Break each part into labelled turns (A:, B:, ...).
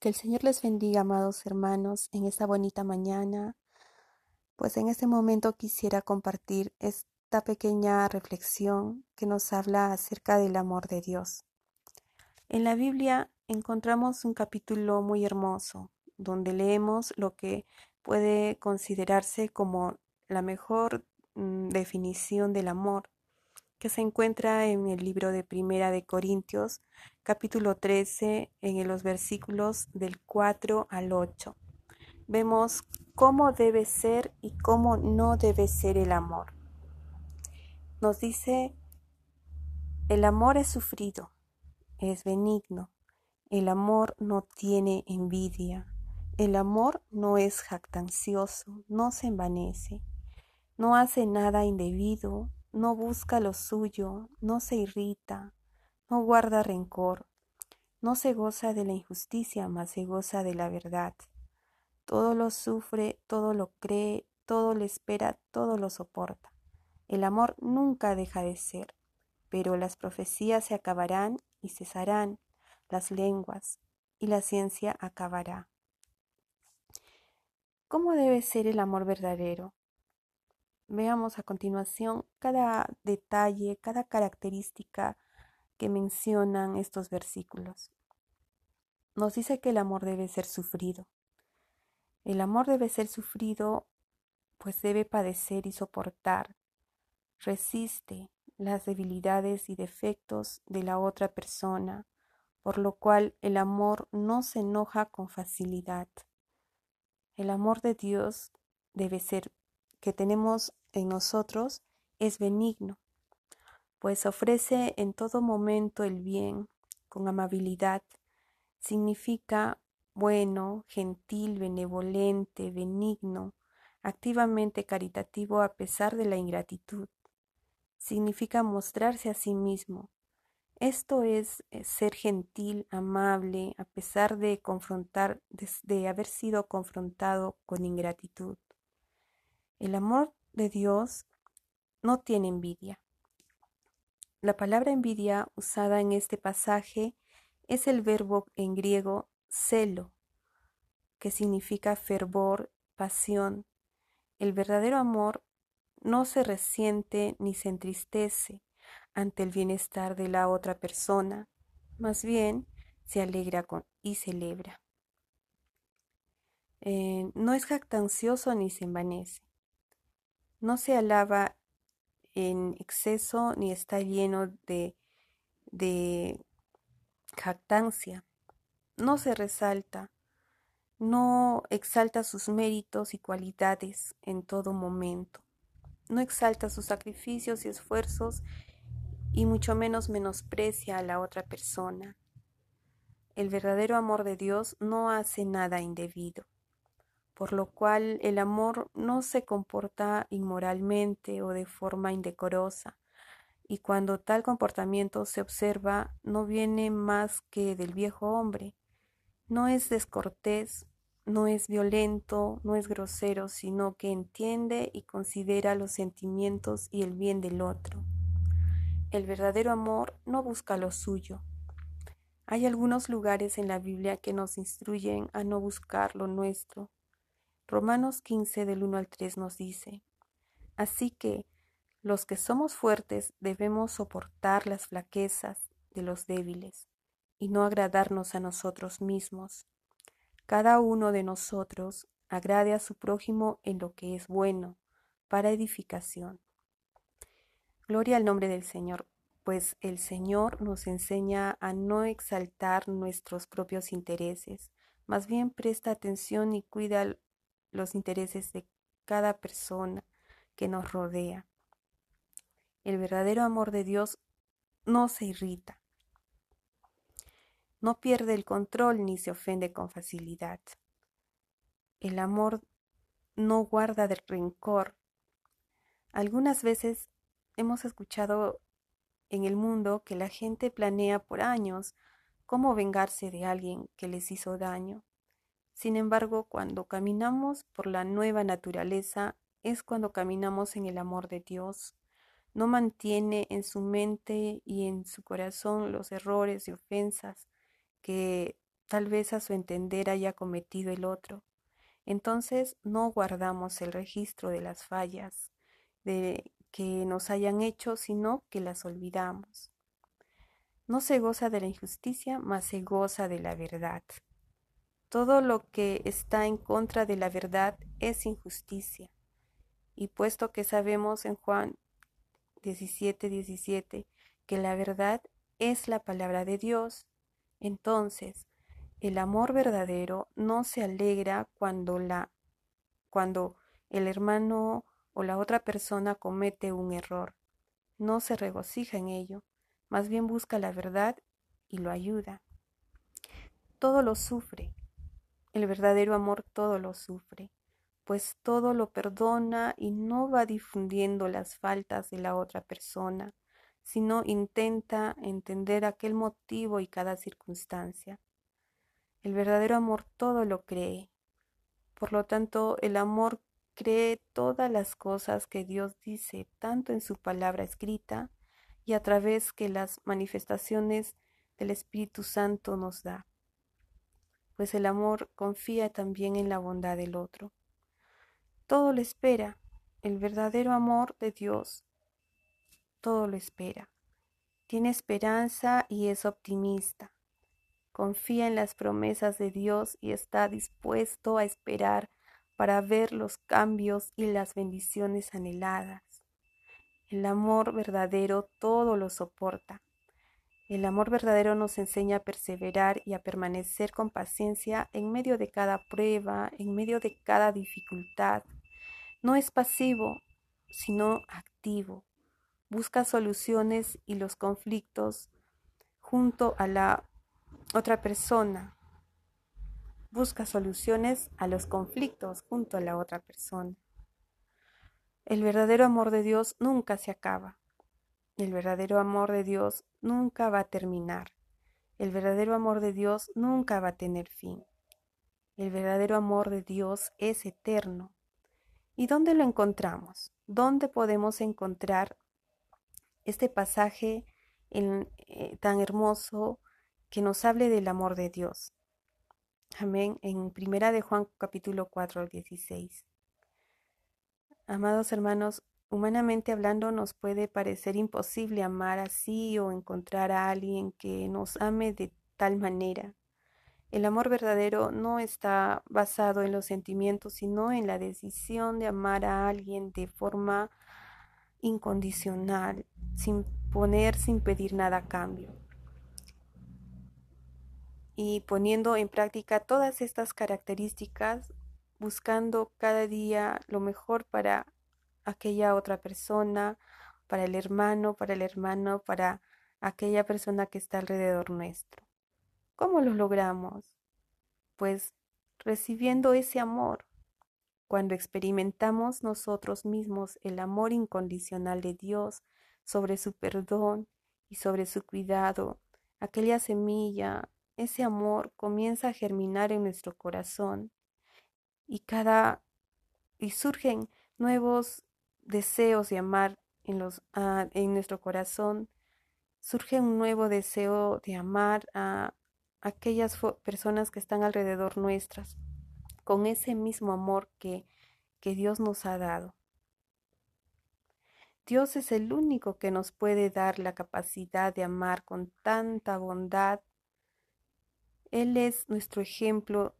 A: Que el Señor les bendiga, amados hermanos, en esta bonita mañana. Pues en este momento quisiera compartir esta pequeña reflexión que nos habla acerca del amor de Dios. En la Biblia encontramos un capítulo muy hermoso, donde leemos lo que puede considerarse como la mejor mm, definición del amor, que se encuentra en el libro de Primera de Corintios, capítulo 13, en los versículos del 4 al 8. Vemos cómo debe ser y cómo no debe ser el amor. Nos dice, el amor es sufrido, es benigno, el amor no tiene envidia, el amor no es jactancioso, no se envanece, no hace nada indebido, no busca lo suyo, no se irrita, no guarda rencor, no se goza de la injusticia, mas se goza de la verdad. Todo lo sufre, todo lo cree, todo lo espera, todo lo soporta. El amor nunca deja de ser, pero las profecías se acabarán y cesarán las lenguas, y la ciencia acabará. ¿Cómo debe ser el amor verdadero? Veamos a continuación cada detalle, cada característica que mencionan estos versículos. Nos dice que el amor debe ser sufrido. El amor debe ser sufrido, pues debe padecer y soportar. Resiste las debilidades y defectos de la otra persona, por lo cual el amor no se enoja con facilidad. El amor de Dios debe ser que tenemos en nosotros es benigno, pues ofrece en todo momento el bien con amabilidad. Significa bueno, gentil, benevolente, benigno, activamente caritativo a pesar de la ingratitud. Significa mostrarse a sí mismo. Esto es eh, ser gentil, amable, a pesar de confrontar, de haber sido confrontado con ingratitud. El amor de Dios no tiene envidia. La palabra envidia usada en este pasaje es el verbo en griego celo, que significa fervor, pasión. El verdadero amor no se resiente ni se entristece ante el bienestar de la otra persona, más bien se alegra y celebra. Eh, no es jactancioso ni se envanece. No se alaba en exceso ni está lleno de, de jactancia. No se resalta, no exalta sus méritos y cualidades en todo momento. No exalta sus sacrificios y esfuerzos y mucho menos menosprecia a la otra persona. El verdadero amor de Dios no hace nada indebido por lo cual el amor no se comporta inmoralmente o de forma indecorosa, y cuando tal comportamiento se observa no viene más que del viejo hombre, no es descortés, no es violento, no es grosero, sino que entiende y considera los sentimientos y el bien del otro. El verdadero amor no busca lo suyo. Hay algunos lugares en la Biblia que nos instruyen a no buscar lo nuestro, Romanos 15 del 1 al 3 nos dice, Así que los que somos fuertes debemos soportar las flaquezas de los débiles y no agradarnos a nosotros mismos. Cada uno de nosotros agrade a su prójimo en lo que es bueno, para edificación. Gloria al nombre del Señor, pues el Señor nos enseña a no exaltar nuestros propios intereses, más bien presta atención y cuida los intereses de cada persona que nos rodea. El verdadero amor de Dios no se irrita, no pierde el control ni se ofende con facilidad. El amor no guarda rencor. Algunas veces hemos escuchado en el mundo que la gente planea por años cómo vengarse de alguien que les hizo daño. Sin embargo, cuando caminamos por la nueva naturaleza, es cuando caminamos en el amor de Dios. No mantiene en su mente y en su corazón los errores y ofensas que tal vez a su entender haya cometido el otro. Entonces no guardamos el registro de las fallas de que nos hayan hecho, sino que las olvidamos. No se goza de la injusticia, mas se goza de la verdad. Todo lo que está en contra de la verdad es injusticia. Y puesto que sabemos en Juan 17, 17 que la verdad es la palabra de Dios, entonces el amor verdadero no se alegra cuando la cuando el hermano o la otra persona comete un error. No se regocija en ello, más bien busca la verdad y lo ayuda. Todo lo sufre. El verdadero amor todo lo sufre, pues todo lo perdona y no va difundiendo las faltas de la otra persona, sino intenta entender aquel motivo y cada circunstancia. El verdadero amor todo lo cree. Por lo tanto, el amor cree todas las cosas que Dios dice, tanto en su palabra escrita y a través que las manifestaciones del Espíritu Santo nos da. Pues el amor confía también en la bondad del otro. Todo lo espera. El verdadero amor de Dios todo lo espera. Tiene esperanza y es optimista. Confía en las promesas de Dios y está dispuesto a esperar para ver los cambios y las bendiciones anheladas. El amor verdadero todo lo soporta. El amor verdadero nos enseña a perseverar y a permanecer con paciencia en medio de cada prueba, en medio de cada dificultad. No es pasivo, sino activo. Busca soluciones y los conflictos junto a la otra persona, busca soluciones a los conflictos junto a la otra persona. El verdadero amor de Dios nunca se acaba. El verdadero amor de Dios nunca va a terminar. El verdadero amor de Dios nunca va a tener fin. El verdadero amor de Dios es eterno. ¿Y dónde lo encontramos? ¿Dónde podemos encontrar este pasaje eh, tan hermoso que nos hable del amor de Dios? Amén. En Primera de Juan capítulo 4 al 16. Amados hermanos, humanamente hablando nos puede parecer imposible amar así o encontrar a alguien que nos ame de tal manera. El amor verdadero no está basado en los sentimientos, sino en la decisión de amar a alguien de forma incondicional, sin poner, sin pedir nada a cambio y poniendo en práctica todas estas características, buscando cada día lo mejor para aquella otra persona, para el hermano, para el hermano, para aquella persona que está alrededor nuestro. ¿Cómo lo logramos? Pues recibiendo ese amor. Cuando experimentamos nosotros mismos el amor incondicional de Dios sobre su perdón y sobre su cuidado, aquella semilla ese amor comienza a germinar en nuestro corazón y cada y surgen nuevos deseos de amar en los ah, en nuestro corazón surge un nuevo deseo de amar a aquellas personas que están alrededor nuestras con ese mismo amor que, que Dios nos ha dado. Dios es el único que nos puede dar la capacidad de amar con tanta bondad él es nuestro ejemplo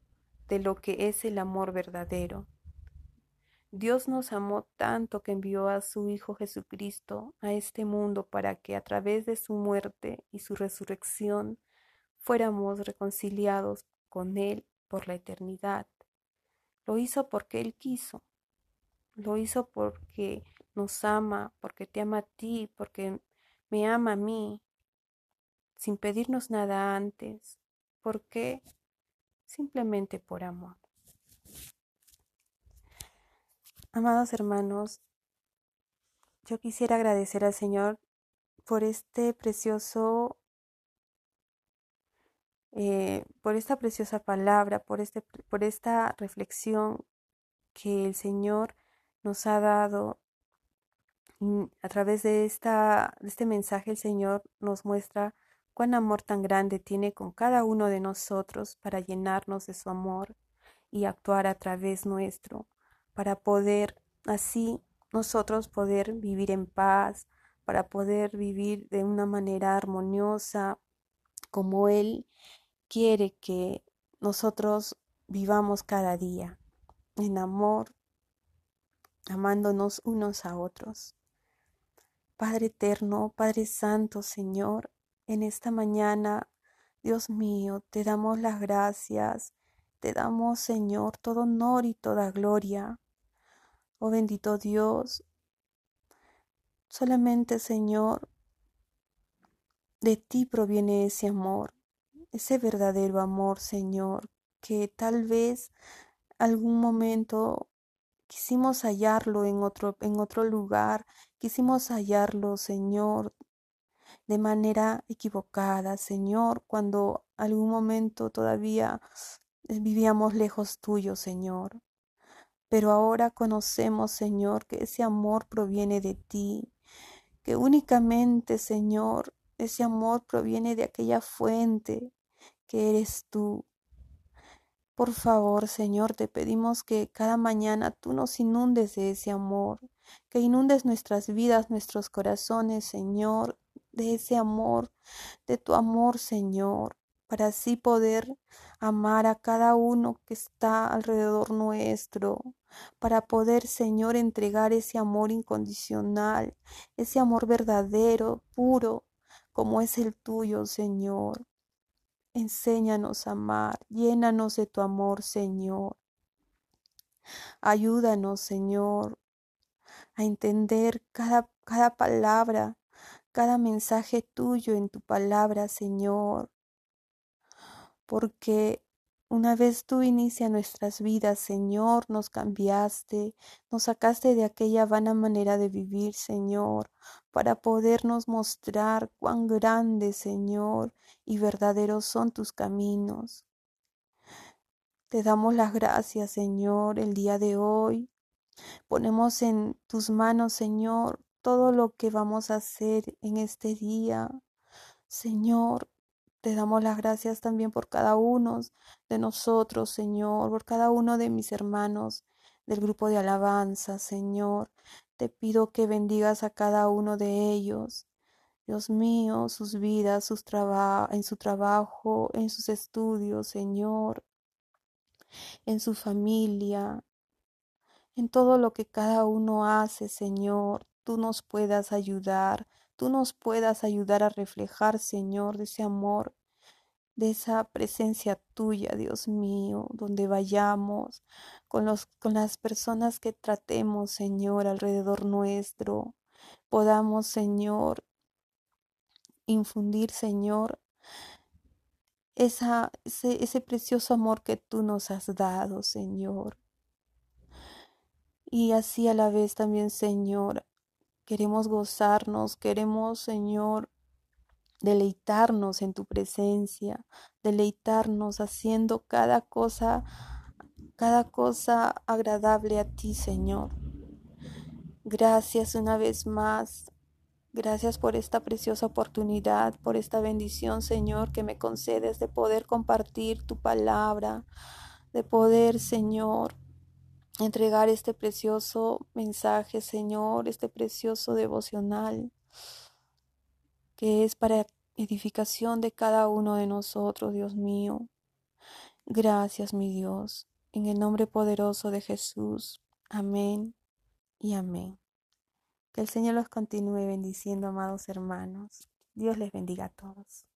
A: de lo que es el amor verdadero. Dios nos amó tanto que envió a su Hijo Jesucristo a este mundo para que a través de su muerte y su resurrección fuéramos reconciliados con Él por la eternidad. Lo hizo porque Él quiso. Lo hizo porque nos ama, porque te ama a ti, porque me ama a mí, sin pedirnos nada antes. ¿Por qué? Simplemente por amor. Amados hermanos, yo quisiera agradecer al Señor por este precioso, eh, por esta preciosa palabra, por, este, por esta reflexión que el Señor nos ha dado. A través de, esta, de este mensaje el Señor nos muestra cuán amor tan grande tiene con cada uno de nosotros para llenarnos de su amor y actuar a través nuestro, para poder así nosotros poder vivir en paz, para poder vivir de una manera armoniosa como Él quiere que nosotros vivamos cada día, en amor, amándonos unos a otros. Padre eterno, Padre Santo, Señor, en esta mañana, Dios mío, te damos las gracias, te damos, Señor, todo honor y toda gloria. Oh bendito Dios, solamente, Señor, de ti proviene ese amor, ese verdadero amor, Señor, que tal vez algún momento quisimos hallarlo en otro, en otro lugar, quisimos hallarlo, Señor, de manera equivocada, Señor, cuando algún momento todavía vivíamos lejos tuyo, Señor. Pero ahora conocemos, Señor, que ese amor proviene de ti, que únicamente, Señor, ese amor proviene de aquella fuente que eres tú. Por favor, Señor, te pedimos que cada mañana tú nos inundes de ese amor, que inundes nuestras vidas, nuestros corazones, Señor, de ese amor, de tu amor, Señor, para así poder amar a cada uno que está alrededor nuestro, para poder, Señor, entregar ese amor incondicional, ese amor verdadero, puro, como es el tuyo, Señor. Enséñanos a amar, llénanos de tu amor, Señor. Ayúdanos, Señor, a entender cada, cada palabra cada mensaje tuyo en tu palabra, Señor. Porque una vez tú inicia nuestras vidas, Señor, nos cambiaste, nos sacaste de aquella vana manera de vivir, Señor, para podernos mostrar cuán grandes, Señor, y verdaderos son tus caminos. Te damos las gracias, Señor, el día de hoy. Ponemos en tus manos, Señor, todo lo que vamos a hacer en este día. Señor, te damos las gracias también por cada uno de nosotros, Señor, por cada uno de mis hermanos del grupo de alabanza, Señor. Te pido que bendigas a cada uno de ellos. Dios mío, sus vidas, sus en su trabajo, en sus estudios, Señor, en su familia, en todo lo que cada uno hace, Señor tú nos puedas ayudar, tú nos puedas ayudar a reflejar, Señor, de ese amor, de esa presencia tuya, Dios mío, donde vayamos, con, los, con las personas que tratemos, Señor, alrededor nuestro, podamos, Señor, infundir, Señor, esa, ese, ese precioso amor que tú nos has dado, Señor. Y así a la vez también, Señor, Queremos gozarnos, queremos, Señor, deleitarnos en tu presencia, deleitarnos haciendo cada cosa, cada cosa agradable a ti, Señor. Gracias una vez más. Gracias por esta preciosa oportunidad, por esta bendición, Señor, que me concedes de poder compartir tu palabra, de poder, Señor, entregar este precioso mensaje, Señor, este precioso devocional que es para edificación de cada uno de nosotros, Dios mío. Gracias, mi Dios, en el nombre poderoso de Jesús. Amén y amén. Que el Señor los continúe bendiciendo, amados hermanos. Dios les bendiga a todos.